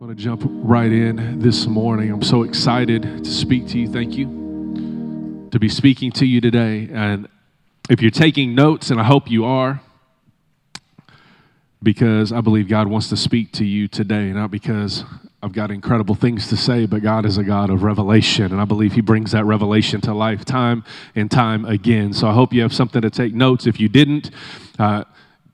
I want to jump right in this morning. I'm so excited to speak to you. Thank you to be speaking to you today. And if you're taking notes, and I hope you are, because I believe God wants to speak to you today, not because I've got incredible things to say, but God is a God of revelation, and I believe He brings that revelation to life time and time again. So I hope you have something to take notes. If you didn't, uh,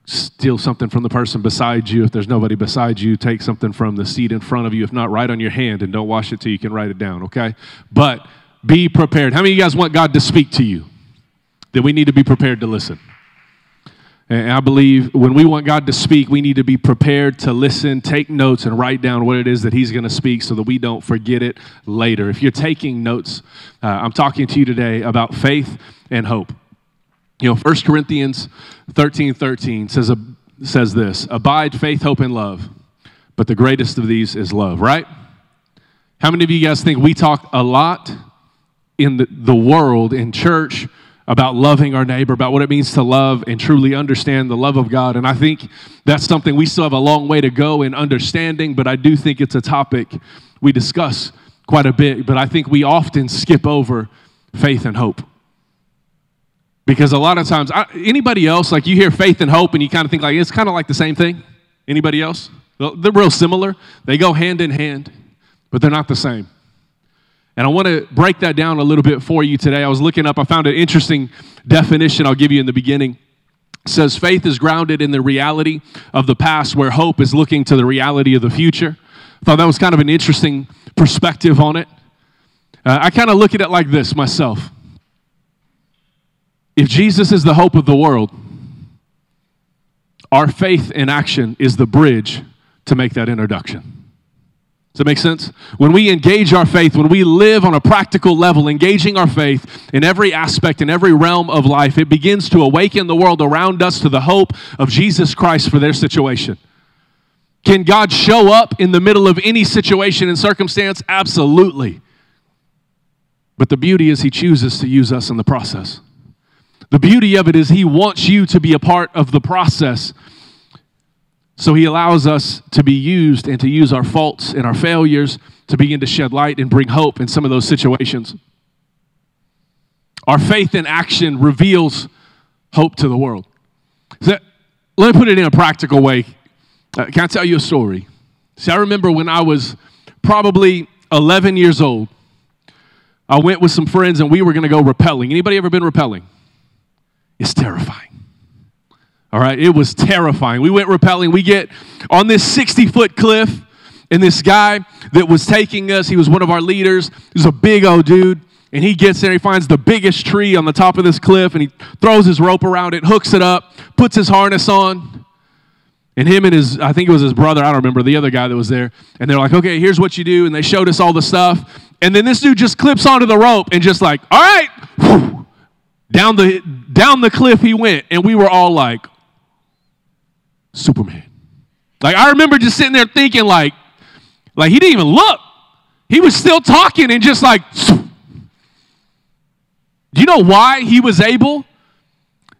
steal something from the person beside you. If there's nobody beside you, take something from the seat in front of you. If not, write on your hand and don't wash it till you can write it down, okay? But be prepared. How many of you guys want God to speak to you? Then we need to be prepared to listen. And I believe when we want God to speak, we need to be prepared to listen, take notes, and write down what it is that He's going to speak so that we don't forget it later. If you're taking notes, uh, I'm talking to you today about faith and hope. You know, 1 Corinthians 13 13 says, says this Abide, faith, hope, and love. But the greatest of these is love, right? How many of you guys think we talk a lot in the, the world, in church, about loving our neighbor, about what it means to love and truly understand the love of God? And I think that's something we still have a long way to go in understanding, but I do think it's a topic we discuss quite a bit. But I think we often skip over faith and hope. Because a lot of times, I, anybody else, like you hear faith and hope and you kind of think like it's kind of like the same thing. Anybody else? They're real similar. They go hand in hand, but they're not the same. And I want to break that down a little bit for you today. I was looking up, I found an interesting definition I'll give you in the beginning. It says faith is grounded in the reality of the past, where hope is looking to the reality of the future. I thought that was kind of an interesting perspective on it. Uh, I kind of look at it like this myself. If Jesus is the hope of the world, our faith in action is the bridge to make that introduction. Does that make sense? When we engage our faith, when we live on a practical level, engaging our faith in every aspect, in every realm of life, it begins to awaken the world around us to the hope of Jesus Christ for their situation. Can God show up in the middle of any situation and circumstance? Absolutely. But the beauty is, He chooses to use us in the process. The beauty of it is He wants you to be a part of the process. So He allows us to be used and to use our faults and our failures to begin to shed light and bring hope in some of those situations. Our faith in action reveals hope to the world. So, let me put it in a practical way. Uh, can I tell you a story? See, I remember when I was probably 11 years old, I went with some friends and we were going to go rappelling. Anybody ever been rappelling? It's terrifying. All right, it was terrifying. We went rappelling. We get on this 60 foot cliff, and this guy that was taking us, he was one of our leaders. He was a big old dude. And he gets there, he finds the biggest tree on the top of this cliff, and he throws his rope around it, hooks it up, puts his harness on. And him and his, I think it was his brother, I don't remember, the other guy that was there. And they're like, okay, here's what you do. And they showed us all the stuff. And then this dude just clips onto the rope and just like, all right, whew, down the down the cliff he went, and we were all like, Superman. Like I remember just sitting there thinking, like, like he didn't even look. He was still talking and just like, do you know why he was able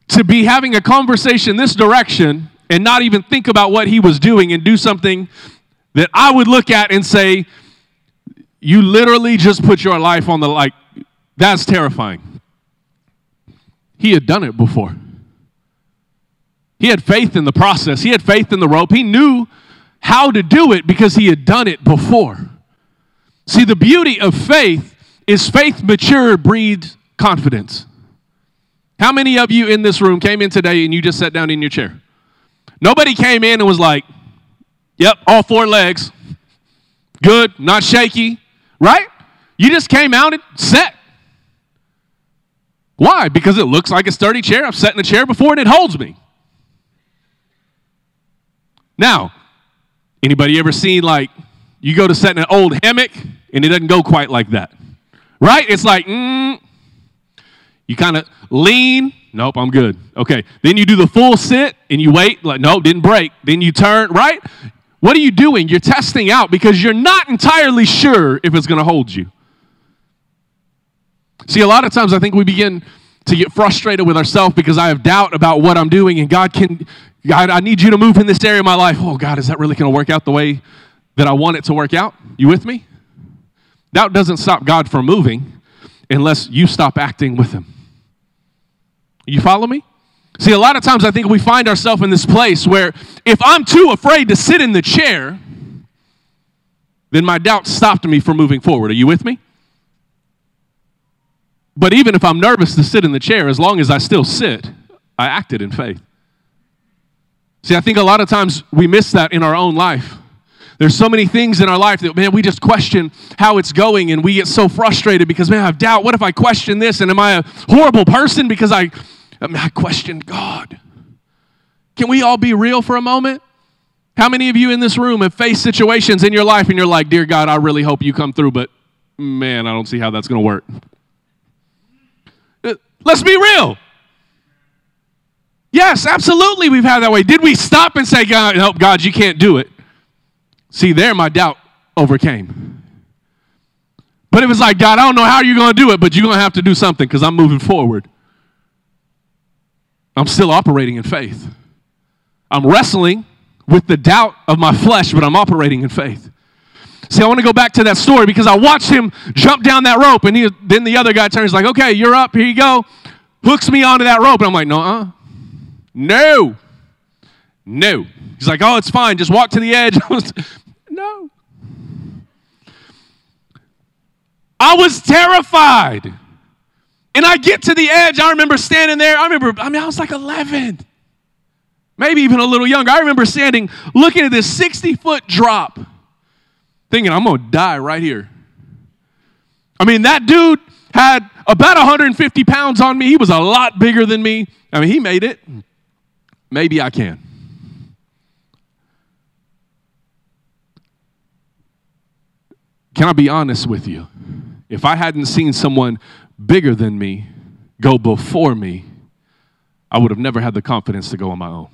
to be having a conversation this direction and not even think about what he was doing and do something that I would look at and say, you literally just put your life on the like, that's terrifying. He had done it before. He had faith in the process, he had faith in the rope. He knew how to do it because he had done it before. See, the beauty of faith is faith mature breeds confidence. How many of you in this room came in today and you just sat down in your chair? Nobody came in and was like, yep, all four legs, good, not shaky, right? You just came out and sat. Why? Because it looks like a sturdy chair. I've sat in a chair before and it holds me. Now, anybody ever seen like you go to set in an old hammock and it doesn't go quite like that? Right? It's like, mm, you kind of lean. Nope, I'm good. Okay. Then you do the full sit and you wait. Like, nope, didn't break. Then you turn, right? What are you doing? You're testing out because you're not entirely sure if it's going to hold you. See, a lot of times I think we begin to get frustrated with ourselves because I have doubt about what I'm doing, and God can, God, I need you to move in this area of my life. Oh, God, is that really going to work out the way that I want it to work out. You with me? Doubt doesn't stop God from moving unless you stop acting with Him. You follow me? See, a lot of times I think we find ourselves in this place where if I'm too afraid to sit in the chair, then my doubt stopped me from moving forward. Are you with me? But even if I'm nervous to sit in the chair, as long as I still sit, I acted in faith. See, I think a lot of times we miss that in our own life. There's so many things in our life that, man, we just question how it's going and we get so frustrated because, man, I have doubt. What if I question this? And am I a horrible person because I, I, mean, I questioned God? Can we all be real for a moment? How many of you in this room have faced situations in your life and you're like, Dear God, I really hope you come through, but man, I don't see how that's going to work? Let's be real. Yes, absolutely, we've had that way. Did we stop and say, God, no, God, you can't do it? See, there my doubt overcame. But it was like, God, I don't know how you're going to do it, but you're going to have to do something because I'm moving forward. I'm still operating in faith. I'm wrestling with the doubt of my flesh, but I'm operating in faith. See, I want to go back to that story because I watched him jump down that rope, and he, then the other guy turns like, "Okay, you're up. Here you go." Hooks me onto that rope, and I'm like, "No, uh, no, no." He's like, "Oh, it's fine. Just walk to the edge." no. I was terrified. And I get to the edge. I remember standing there. I remember, I mean, I was like 11, maybe even a little younger. I remember standing looking at this 60 foot drop, thinking, I'm going to die right here. I mean, that dude had about 150 pounds on me. He was a lot bigger than me. I mean, he made it. Maybe I can. Can I be honest with you? If I hadn't seen someone bigger than me go before me, I would have never had the confidence to go on my own.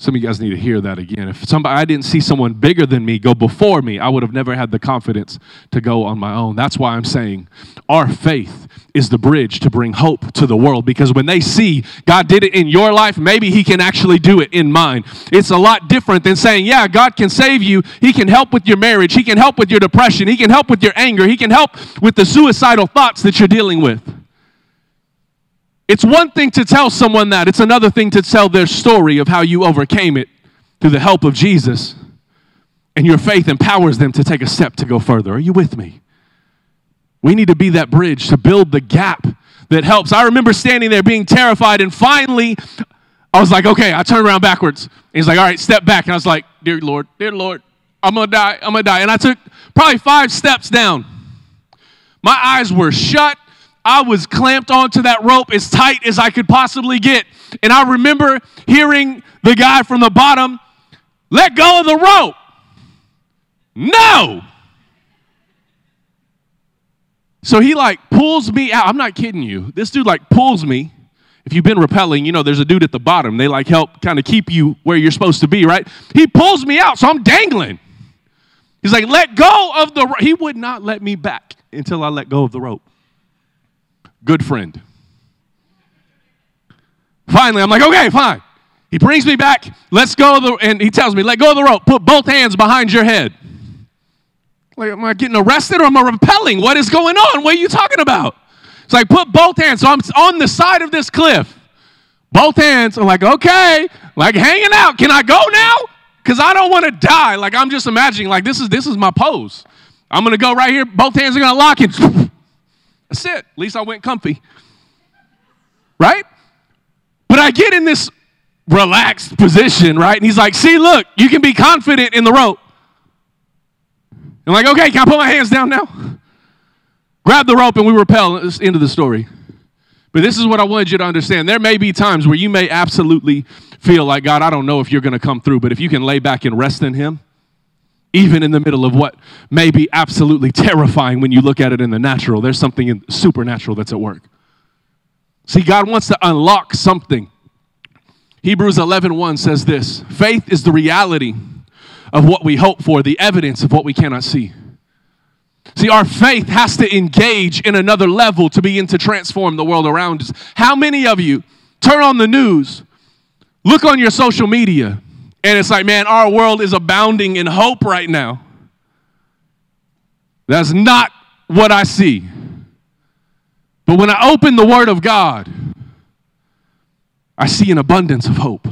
Some of you guys need to hear that again. If somebody I didn't see someone bigger than me go before me, I would have never had the confidence to go on my own. That's why I'm saying our faith is the bridge to bring hope to the world because when they see God did it in your life, maybe he can actually do it in mine. It's a lot different than saying, "Yeah, God can save you. He can help with your marriage. He can help with your depression. He can help with your anger. He can help with the suicidal thoughts that you're dealing with." It's one thing to tell someone that, it's another thing to tell their story of how you overcame it through the help of Jesus. And your faith empowers them to take a step to go further. Are you with me? We need to be that bridge to build the gap that helps. I remember standing there being terrified, and finally, I was like, okay, I turned around backwards. And he's like, all right, step back. And I was like, dear Lord, dear Lord, I'm gonna die, I'm gonna die. And I took probably five steps down. My eyes were shut. I was clamped onto that rope as tight as I could possibly get. And I remember hearing the guy from the bottom, let go of the rope. No. So he like pulls me out. I'm not kidding you. This dude like pulls me. If you've been rappelling, you know there's a dude at the bottom. They like help kind of keep you where you're supposed to be, right? He pulls me out, so I'm dangling. He's like, let go of the. rope. He would not let me back until I let go of the rope good friend. Finally, I'm like, okay, fine. He brings me back. Let's go. The, and he tells me, let go of the rope. Put both hands behind your head. Like, am I getting arrested or am I rappelling? What is going on? What are you talking about? It's like, put both hands. So I'm on the side of this cliff. Both hands. I'm like, okay, like hanging out. Can I go now? Because I don't want to die. Like I'm just imagining, like this is this is my pose. I'm gonna go right here. Both hands are gonna lock it. That's it. At least I went comfy. Right? But I get in this relaxed position, right? And he's like, see, look, you can be confident in the rope. I'm like, okay, can I put my hands down now? Grab the rope and we rappel." End of the story. But this is what I wanted you to understand. There may be times where you may absolutely feel like, God, I don't know if you're going to come through, but if you can lay back and rest in Him, even in the middle of what may be absolutely terrifying when you look at it in the natural, there's something in supernatural that's at work. See, God wants to unlock something. Hebrews 11:1 says this, faith is the reality of what we hope for, the evidence of what we cannot see. See, our faith has to engage in another level to begin to transform the world around us. How many of you turn on the news, look on your social media, And it's like, man, our world is abounding in hope right now. That's not what I see. But when I open the Word of God, I see an abundance of hope.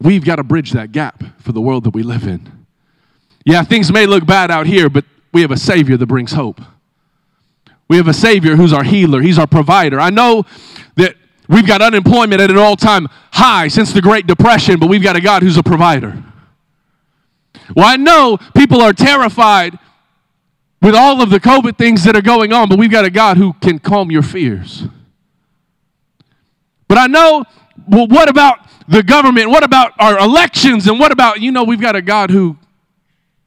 We've got to bridge that gap for the world that we live in. Yeah, things may look bad out here, but we have a Savior that brings hope. We have a Savior who's our healer, He's our provider. I know that we've got unemployment at an all time high since the Great Depression, but we've got a God who's a provider. Well, I know people are terrified with all of the COVID things that are going on, but we've got a God who can calm your fears. But I know, well, what about the government? What about our elections? And what about, you know, we've got a God who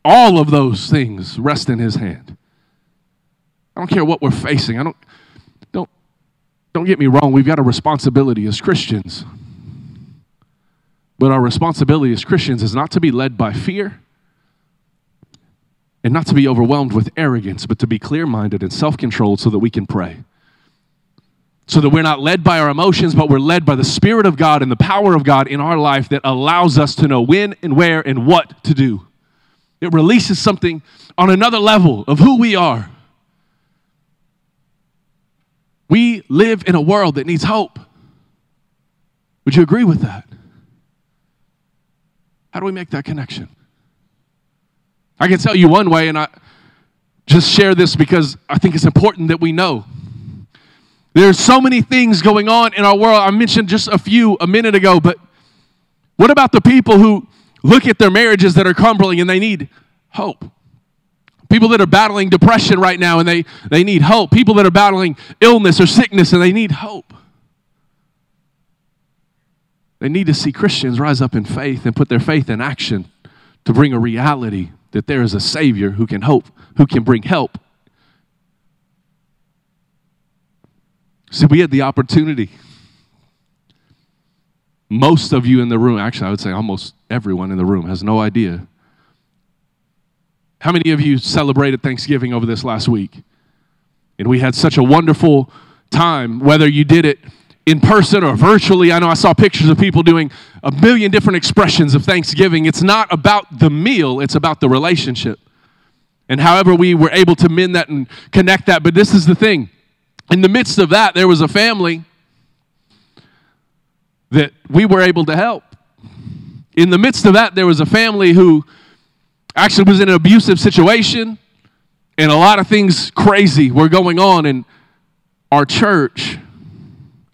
all of those things rest in his hand. I don't care what we're facing. I don't don't don't get me wrong, we've got a responsibility as Christians. But our responsibility as Christians is not to be led by fear and not to be overwhelmed with arrogance, but to be clear minded and self controlled so that we can pray. So that we're not led by our emotions, but we're led by the Spirit of God and the power of God in our life that allows us to know when and where and what to do. It releases something on another level of who we are. We live in a world that needs hope. Would you agree with that? How do we make that connection? I can tell you one way, and I just share this because I think it's important that we know. There's so many things going on in our world. I mentioned just a few a minute ago, but what about the people who look at their marriages that are crumbling and they need hope. People that are battling depression right now and they, they need hope. People that are battling illness or sickness and they need hope. They need to see Christians rise up in faith and put their faith in action to bring a reality that there is a Savior who can hope, who can bring help. See, we had the opportunity most of you in the room, actually, I would say almost everyone in the room, has no idea. How many of you celebrated Thanksgiving over this last week? And we had such a wonderful time, whether you did it in person or virtually. I know I saw pictures of people doing a million different expressions of Thanksgiving. It's not about the meal, it's about the relationship. And however we were able to mend that and connect that. But this is the thing in the midst of that, there was a family that we were able to help. In the midst of that, there was a family who actually was in an abusive situation, and a lot of things crazy were going on, and our church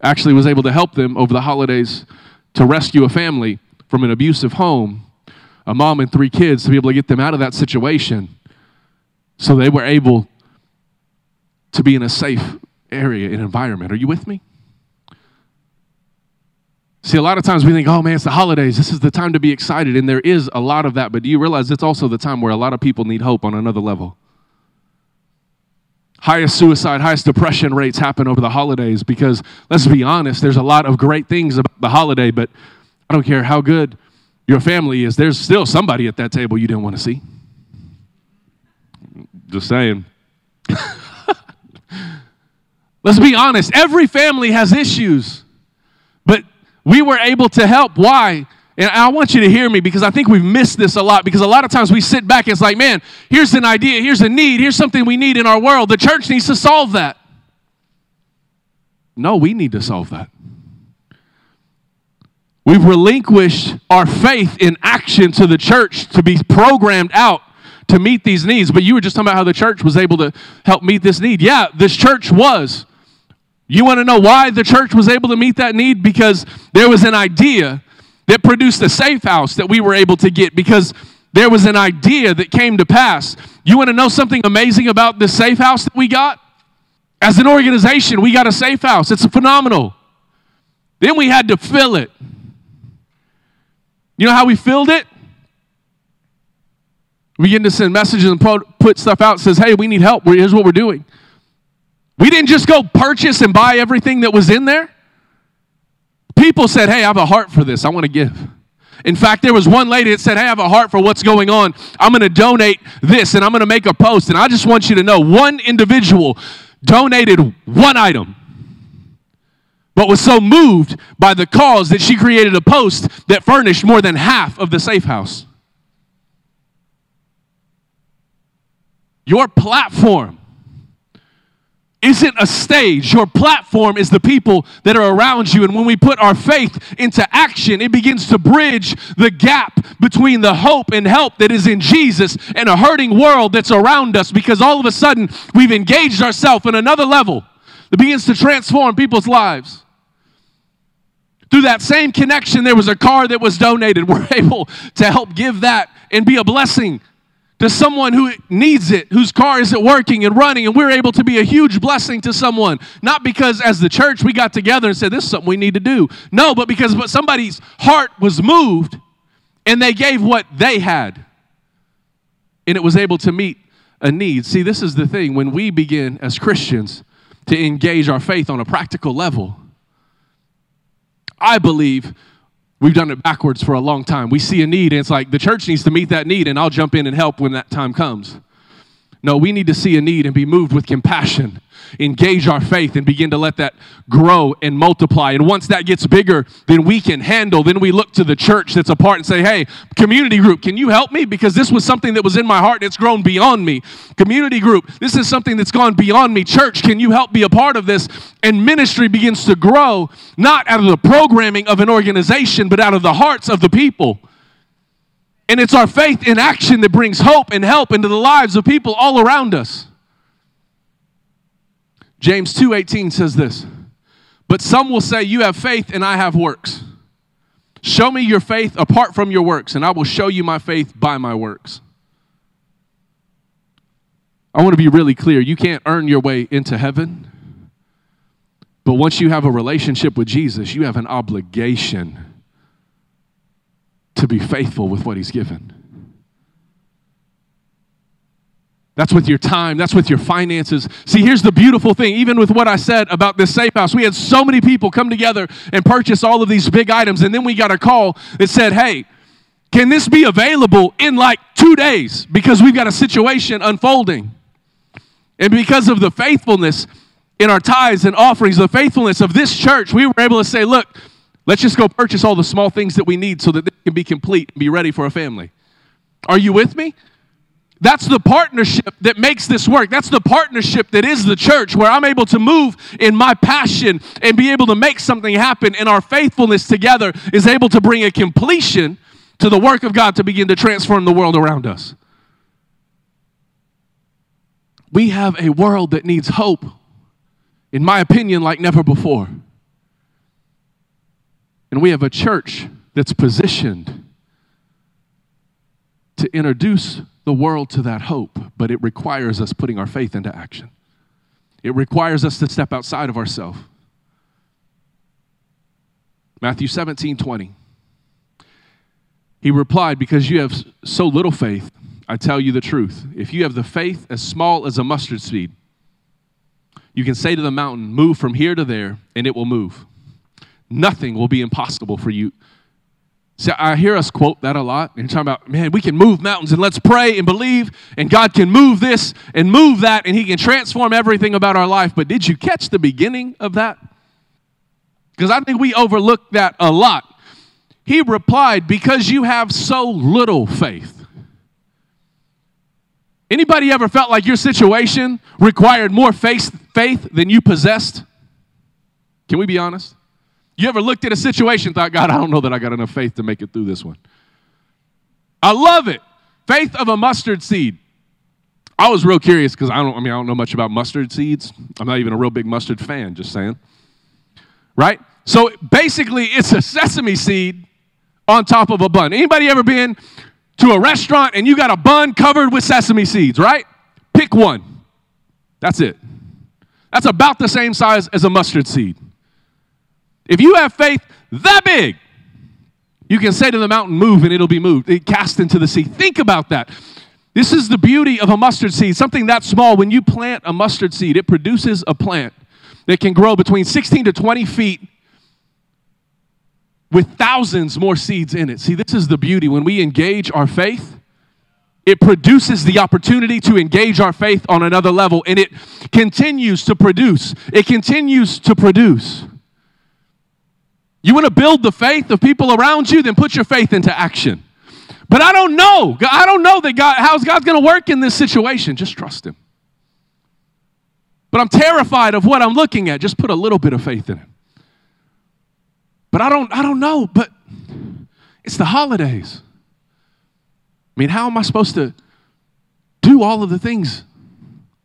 actually was able to help them over the holidays to rescue a family from an abusive home, a mom and three kids, to be able to get them out of that situation so they were able to be in a safe area and environment. Are you with me? See, a lot of times we think, oh man, it's the holidays. This is the time to be excited. And there is a lot of that. But do you realize it's also the time where a lot of people need hope on another level? Highest suicide, highest depression rates happen over the holidays because, let's be honest, there's a lot of great things about the holiday, but I don't care how good your family is, there's still somebody at that table you didn't want to see. Just saying. let's be honest, every family has issues. We were able to help. Why? And I want you to hear me because I think we've missed this a lot. Because a lot of times we sit back and it's like, man, here's an idea, here's a need, here's something we need in our world. The church needs to solve that. No, we need to solve that. We've relinquished our faith in action to the church to be programmed out to meet these needs. But you were just talking about how the church was able to help meet this need. Yeah, this church was. You want to know why the church was able to meet that need? Because there was an idea that produced a safe house that we were able to get because there was an idea that came to pass. You want to know something amazing about this safe house that we got? As an organization, we got a safe house. It's phenomenal. Then we had to fill it. You know how we filled it? We begin to send messages and put stuff out. Says, "Hey, we need help. Here's what we're doing." We didn't just go purchase and buy everything that was in there. People said, Hey, I have a heart for this. I want to give. In fact, there was one lady that said, Hey, I have a heart for what's going on. I'm going to donate this and I'm going to make a post. And I just want you to know one individual donated one item. but was so moved by the cause that she created a post that furnished more than half of the safe house. Your platform isn't a stage. Your platform is the people that are around you. And when we put our faith into action, it begins to bridge the gap between the hope and help that is in Jesus and a hurting world that's around us because all of a sudden we've engaged ourselves in another level that begins to transform people's lives. Through that same connection, there was a car that was donated. We're able to help give that and be a blessing to someone who needs it, whose car isn't working and running, and we're able to be a huge blessing to someone. Not because as the church we got together and said, This is something we need to do. No, but because but somebody's heart was moved and they gave what they had. And it was able to meet a need. See, this is the thing. When we begin as Christians to engage our faith on a practical level, I believe We've done it backwards for a long time. We see a need, and it's like the church needs to meet that need, and I'll jump in and help when that time comes. No, we need to see a need and be moved with compassion engage our faith and begin to let that grow and multiply. And once that gets bigger than we can handle, then we look to the church that's a part and say, hey, community group, can you help me? Because this was something that was in my heart and it's grown beyond me. Community group, this is something that's gone beyond me. Church, can you help be a part of this? And ministry begins to grow, not out of the programming of an organization, but out of the hearts of the people. And it's our faith in action that brings hope and help into the lives of people all around us. James 2:18 says this. But some will say you have faith and I have works. Show me your faith apart from your works and I will show you my faith by my works. I want to be really clear. You can't earn your way into heaven. But once you have a relationship with Jesus, you have an obligation to be faithful with what he's given. That's with your time. That's with your finances. See, here's the beautiful thing. Even with what I said about this safe house, we had so many people come together and purchase all of these big items. And then we got a call that said, hey, can this be available in like two days? Because we've got a situation unfolding. And because of the faithfulness in our tithes and offerings, the faithfulness of this church, we were able to say, look, let's just go purchase all the small things that we need so that they can be complete and be ready for a family. Are you with me? That's the partnership that makes this work. That's the partnership that is the church, where I'm able to move in my passion and be able to make something happen. And our faithfulness together is able to bring a completion to the work of God to begin to transform the world around us. We have a world that needs hope, in my opinion, like never before. And we have a church that's positioned to introduce the world to that hope, but it requires us putting our faith into action. It requires us to step outside of ourselves. Matthew 17, 20. He replied, Because you have so little faith, I tell you the truth. If you have the faith as small as a mustard seed, you can say to the mountain, Move from here to there, and it will move. Nothing will be impossible for you See, I hear us quote that a lot. And talking about, man, we can move mountains and let's pray and believe, and God can move this and move that, and He can transform everything about our life. But did you catch the beginning of that? Because I think we overlook that a lot. He replied, Because you have so little faith. Anybody ever felt like your situation required more faith, faith than you possessed? Can we be honest? You ever looked at a situation thought, God, I don't know that I got enough faith to make it through this one? I love it. Faith of a mustard seed. I was real curious because I don't, I mean, I don't know much about mustard seeds. I'm not even a real big mustard fan, just saying. Right? So basically, it's a sesame seed on top of a bun. Anybody ever been to a restaurant and you got a bun covered with sesame seeds, right? Pick one. That's it. That's about the same size as a mustard seed. If you have faith that big, you can say to the mountain, move, and it'll be moved. It cast into the sea. Think about that. This is the beauty of a mustard seed, something that small. When you plant a mustard seed, it produces a plant that can grow between 16 to 20 feet with thousands more seeds in it. See, this is the beauty. When we engage our faith, it produces the opportunity to engage our faith on another level, and it continues to produce. It continues to produce. You want to build the faith of people around you, then put your faith into action. But I don't know. I don't know that God, how's God's going to work in this situation. Just trust Him. But I'm terrified of what I'm looking at. Just put a little bit of faith in it. But I don't, I don't know. But it's the holidays. I mean, how am I supposed to do all of the things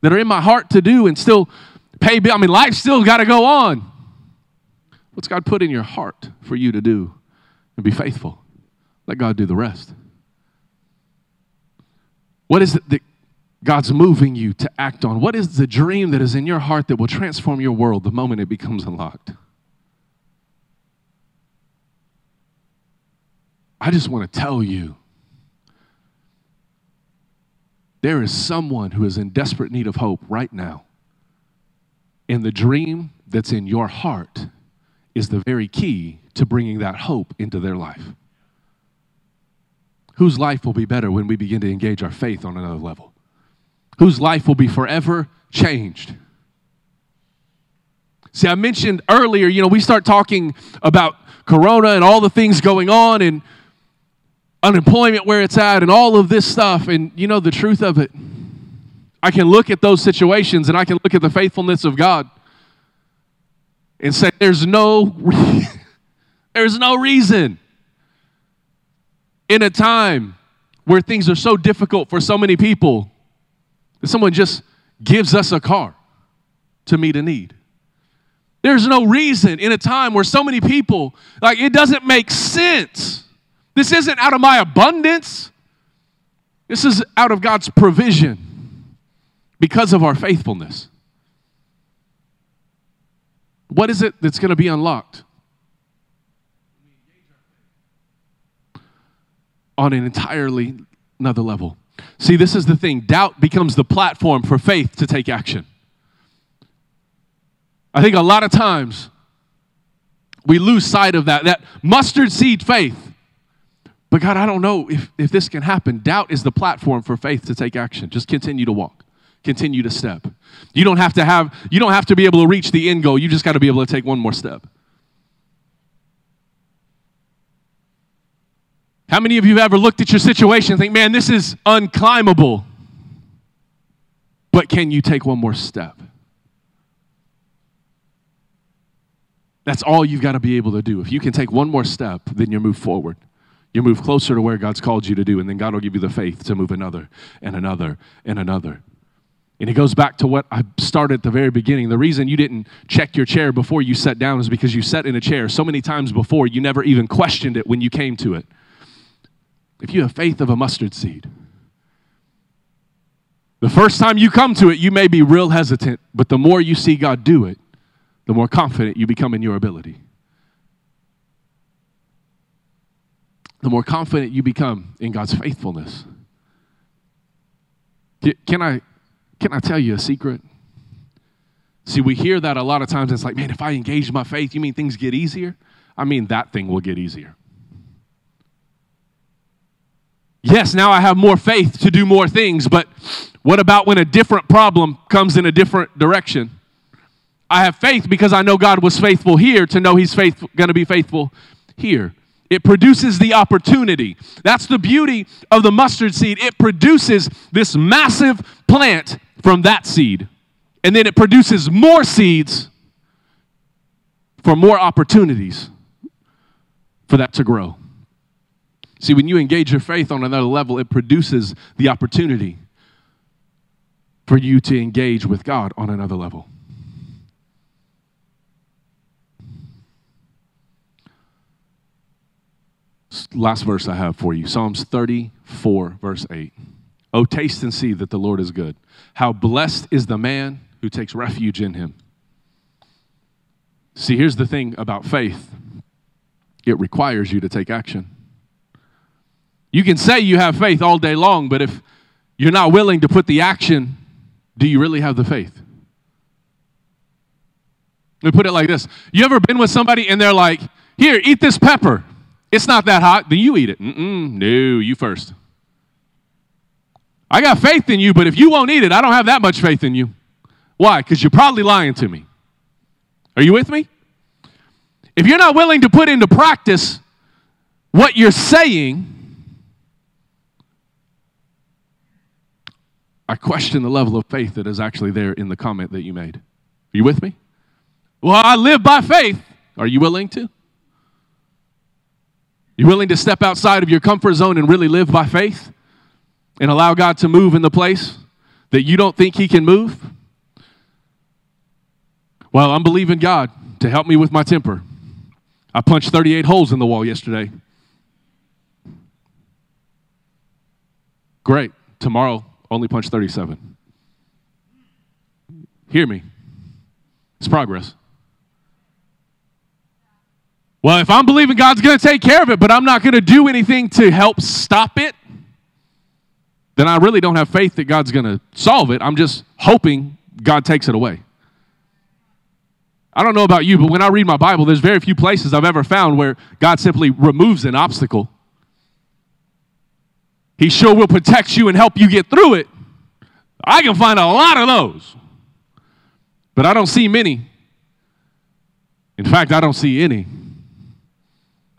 that are in my heart to do and still pay bill? I mean, life's still got to go on. What's God put in your heart for you to do and be faithful? Let God do the rest. What is it that God's moving you to act on? What is the dream that is in your heart that will transform your world the moment it becomes unlocked? I just want to tell you there is someone who is in desperate need of hope right now. And the dream that's in your heart is the very key to bringing that hope into their life. Whose life will be better when we begin to engage our faith on another level? Whose life will be forever changed? See, I mentioned earlier, you know, we start talking about Corona and all the things going on and unemployment where it's at and all of this stuff. And, you know, the truth of it, I can look at those situations and I can look at the faithfulness of God and say, there's no, there's no reason in a time where things are so difficult for so many people that someone just gives us a car to meet a need. There's no reason in a time where so many people, like, it doesn't make sense. This isn't out of my abundance, this is out of God's provision because of our faithfulness. What is it that's going to be unlocked? on an entirely another level. See, this is the thing doubt becomes the platform for faith to take action. I think a lot of times we lose sight of that, that mustard seed faith. But God, I don't know if, if this can happen. Doubt is the platform for faith to take action. Just continue to walk, continue to step. You don't have to have, you don't have to be able to reach the end goal. You just got to be able to take one more step. How many of you have ever looked at your situation and think, man, this is unclimbable? But can you take one more step? That's all you've got to be able to do. If you can take one more step, then you move forward. You move closer to where God's called you to do, and then God will give you the faith to move another and another and another. And it goes back to what I started at the very beginning. The reason you didn't check your chair before you sat down is because you sat in a chair so many times before, you never even questioned it when you came to it if you have faith of a mustard seed, the first time you come to it, you may be real hesitant, but the more you see God do it, the more confident you become in your ability. The more confident you become in God's faithfulness. Can I, can I tell you a secret? See, we hear that a lot of times. It's like, man, if I engage my faith, you mean things get easier? I mean, that thing will get easier. Yes, now I have more faith to do more things, but what about when a different problem comes in a different direction? I have faith because I know God was faithful here to know He's faith, going to be faithful here. It produces the opportunity. That's the beauty of the mustard seed. It produces this massive plant from that seed. And then it produces more seeds for more opportunities for that to grow. See, when you engage your faith on another level, it produces the opportunity for you to engage with God on another level. Last verse I have for you Psalms 34, verse 8. Oh, taste and see that the Lord is good. How blessed is the man who takes refuge in him. See, here's the thing about faith it requires you to take action. You can say you have faith all day long, but if you're not willing to put the action, do you really have the faith? Let me put it like this You ever been with somebody and they're like, Here, eat this pepper. It's not that hot. Then you eat it. Mm-mm, no, you first. I got faith in you, but if you won't eat it, I don't have that much faith in you. Why? Because you're probably lying to me. Are you with me? If you're not willing to put into practice what you're saying, I question the level of faith that is actually there in the comment that you made. Are you with me? Well, I live by faith. Are you willing to? You willing to step outside of your comfort zone and really live by faith and allow God to move in the place that you don't think He can move? Well, I'm believing God to help me with my temper. I punched 38 holes in the wall yesterday. Great. Tomorrow, only punch 37. Hear me. It's progress. Well, if I'm believing God's going to take care of it, but I'm not going to do anything to help stop it, then I really don't have faith that God's going to solve it. I'm just hoping God takes it away. I don't know about you, but when I read my Bible, there's very few places I've ever found where God simply removes an obstacle. He sure will protect you and help you get through it. I can find a lot of those, but I don't see many. In fact, I don't see any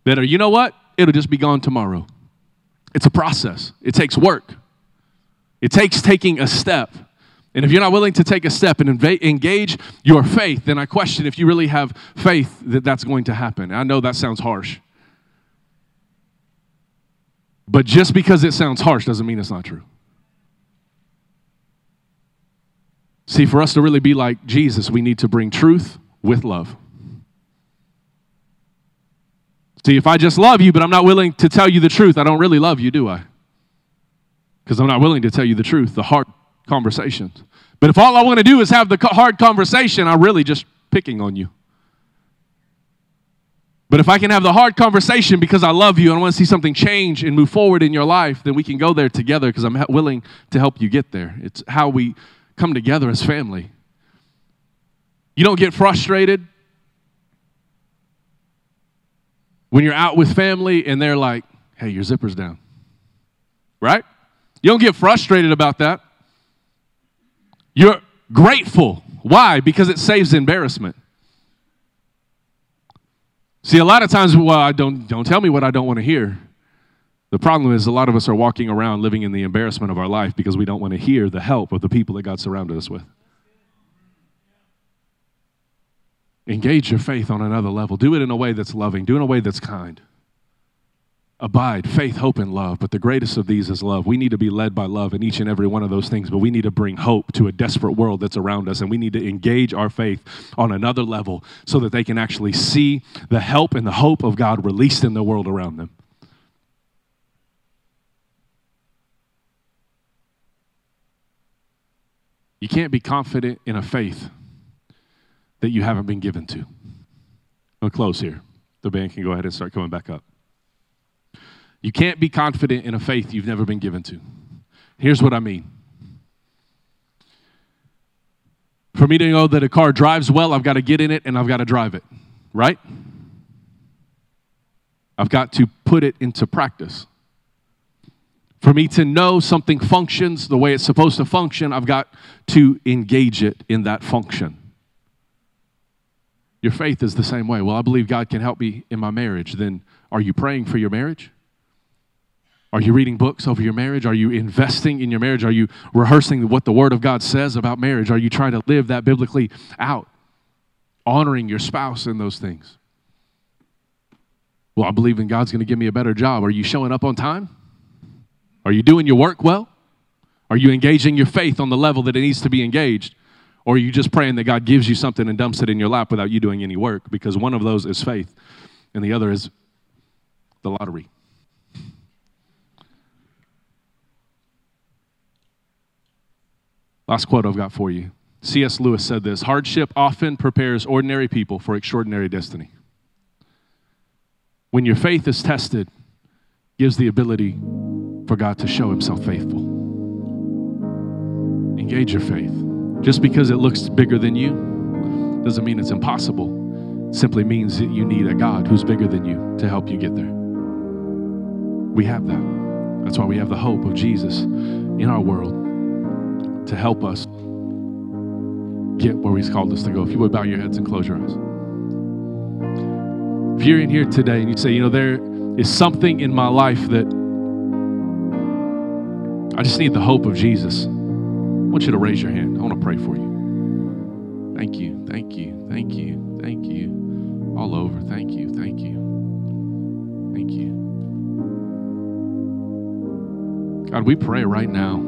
that are, you know what? It'll just be gone tomorrow. It's a process, it takes work, it takes taking a step. And if you're not willing to take a step and engage your faith, then I question if you really have faith that that's going to happen. I know that sounds harsh. But just because it sounds harsh doesn't mean it's not true. See, for us to really be like Jesus, we need to bring truth with love. See, if I just love you, but I'm not willing to tell you the truth, I don't really love you, do I? Because I'm not willing to tell you the truth, the hard conversations. But if all I want to do is have the hard conversation, I'm really just picking on you. But if I can have the hard conversation because I love you and I want to see something change and move forward in your life, then we can go there together because I'm willing to help you get there. It's how we come together as family. You don't get frustrated when you're out with family and they're like, hey, your zipper's down. Right? You don't get frustrated about that. You're grateful. Why? Because it saves embarrassment. See, a lot of times, well, I don't, don't tell me what I don't want to hear. The problem is, a lot of us are walking around living in the embarrassment of our life because we don't want to hear the help of the people that God surrounded us with. Engage your faith on another level. Do it in a way that's loving, do it in a way that's kind. Abide, faith, hope, and love. But the greatest of these is love. We need to be led by love in each and every one of those things, but we need to bring hope to a desperate world that's around us. And we need to engage our faith on another level so that they can actually see the help and the hope of God released in the world around them. You can't be confident in a faith that you haven't been given to. I'll close here. The band can go ahead and start coming back up. You can't be confident in a faith you've never been given to. Here's what I mean. For me to know that a car drives well, I've got to get in it and I've got to drive it, right? I've got to put it into practice. For me to know something functions the way it's supposed to function, I've got to engage it in that function. Your faith is the same way. Well, I believe God can help me in my marriage. Then are you praying for your marriage? Are you reading books over your marriage? Are you investing in your marriage? Are you rehearsing what the Word of God says about marriage? Are you trying to live that biblically out? Honoring your spouse in those things. Well, I believe in God's going to give me a better job. Are you showing up on time? Are you doing your work well? Are you engaging your faith on the level that it needs to be engaged? Or are you just praying that God gives you something and dumps it in your lap without you doing any work? Because one of those is faith, and the other is the lottery. Last quote I've got for you. C.S. Lewis said this Hardship often prepares ordinary people for extraordinary destiny. When your faith is tested, gives the ability for God to show himself faithful. Engage your faith. Just because it looks bigger than you doesn't mean it's impossible. It simply means that you need a God who's bigger than you to help you get there. We have that. That's why we have the hope of Jesus in our world to help us get where He's called us to go. If you would bow your heads and close your eyes. If you're in here today and you say, you know, there is something in my life that I just need the hope of Jesus, want you to raise your hand. I want to pray for you. Thank you, thank you, thank you, thank you. All over. Thank you, thank you, thank you. God, we pray right now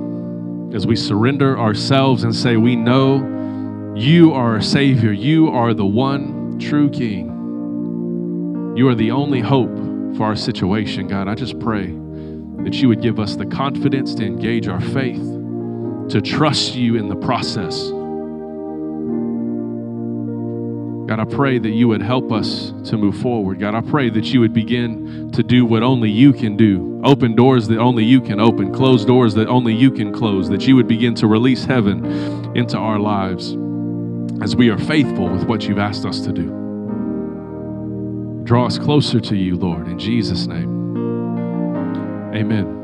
as we surrender ourselves and say, We know you are our Savior, you are the one true King. You are the only hope for our situation, God. I just pray that you would give us the confidence to engage our faith, to trust you in the process. God, I pray that you would help us to move forward. God, I pray that you would begin to do what only you can do. Open doors that only you can open, close doors that only you can close, that you would begin to release heaven into our lives as we are faithful with what you've asked us to do. Draw us closer to you, Lord, in Jesus' name. Amen.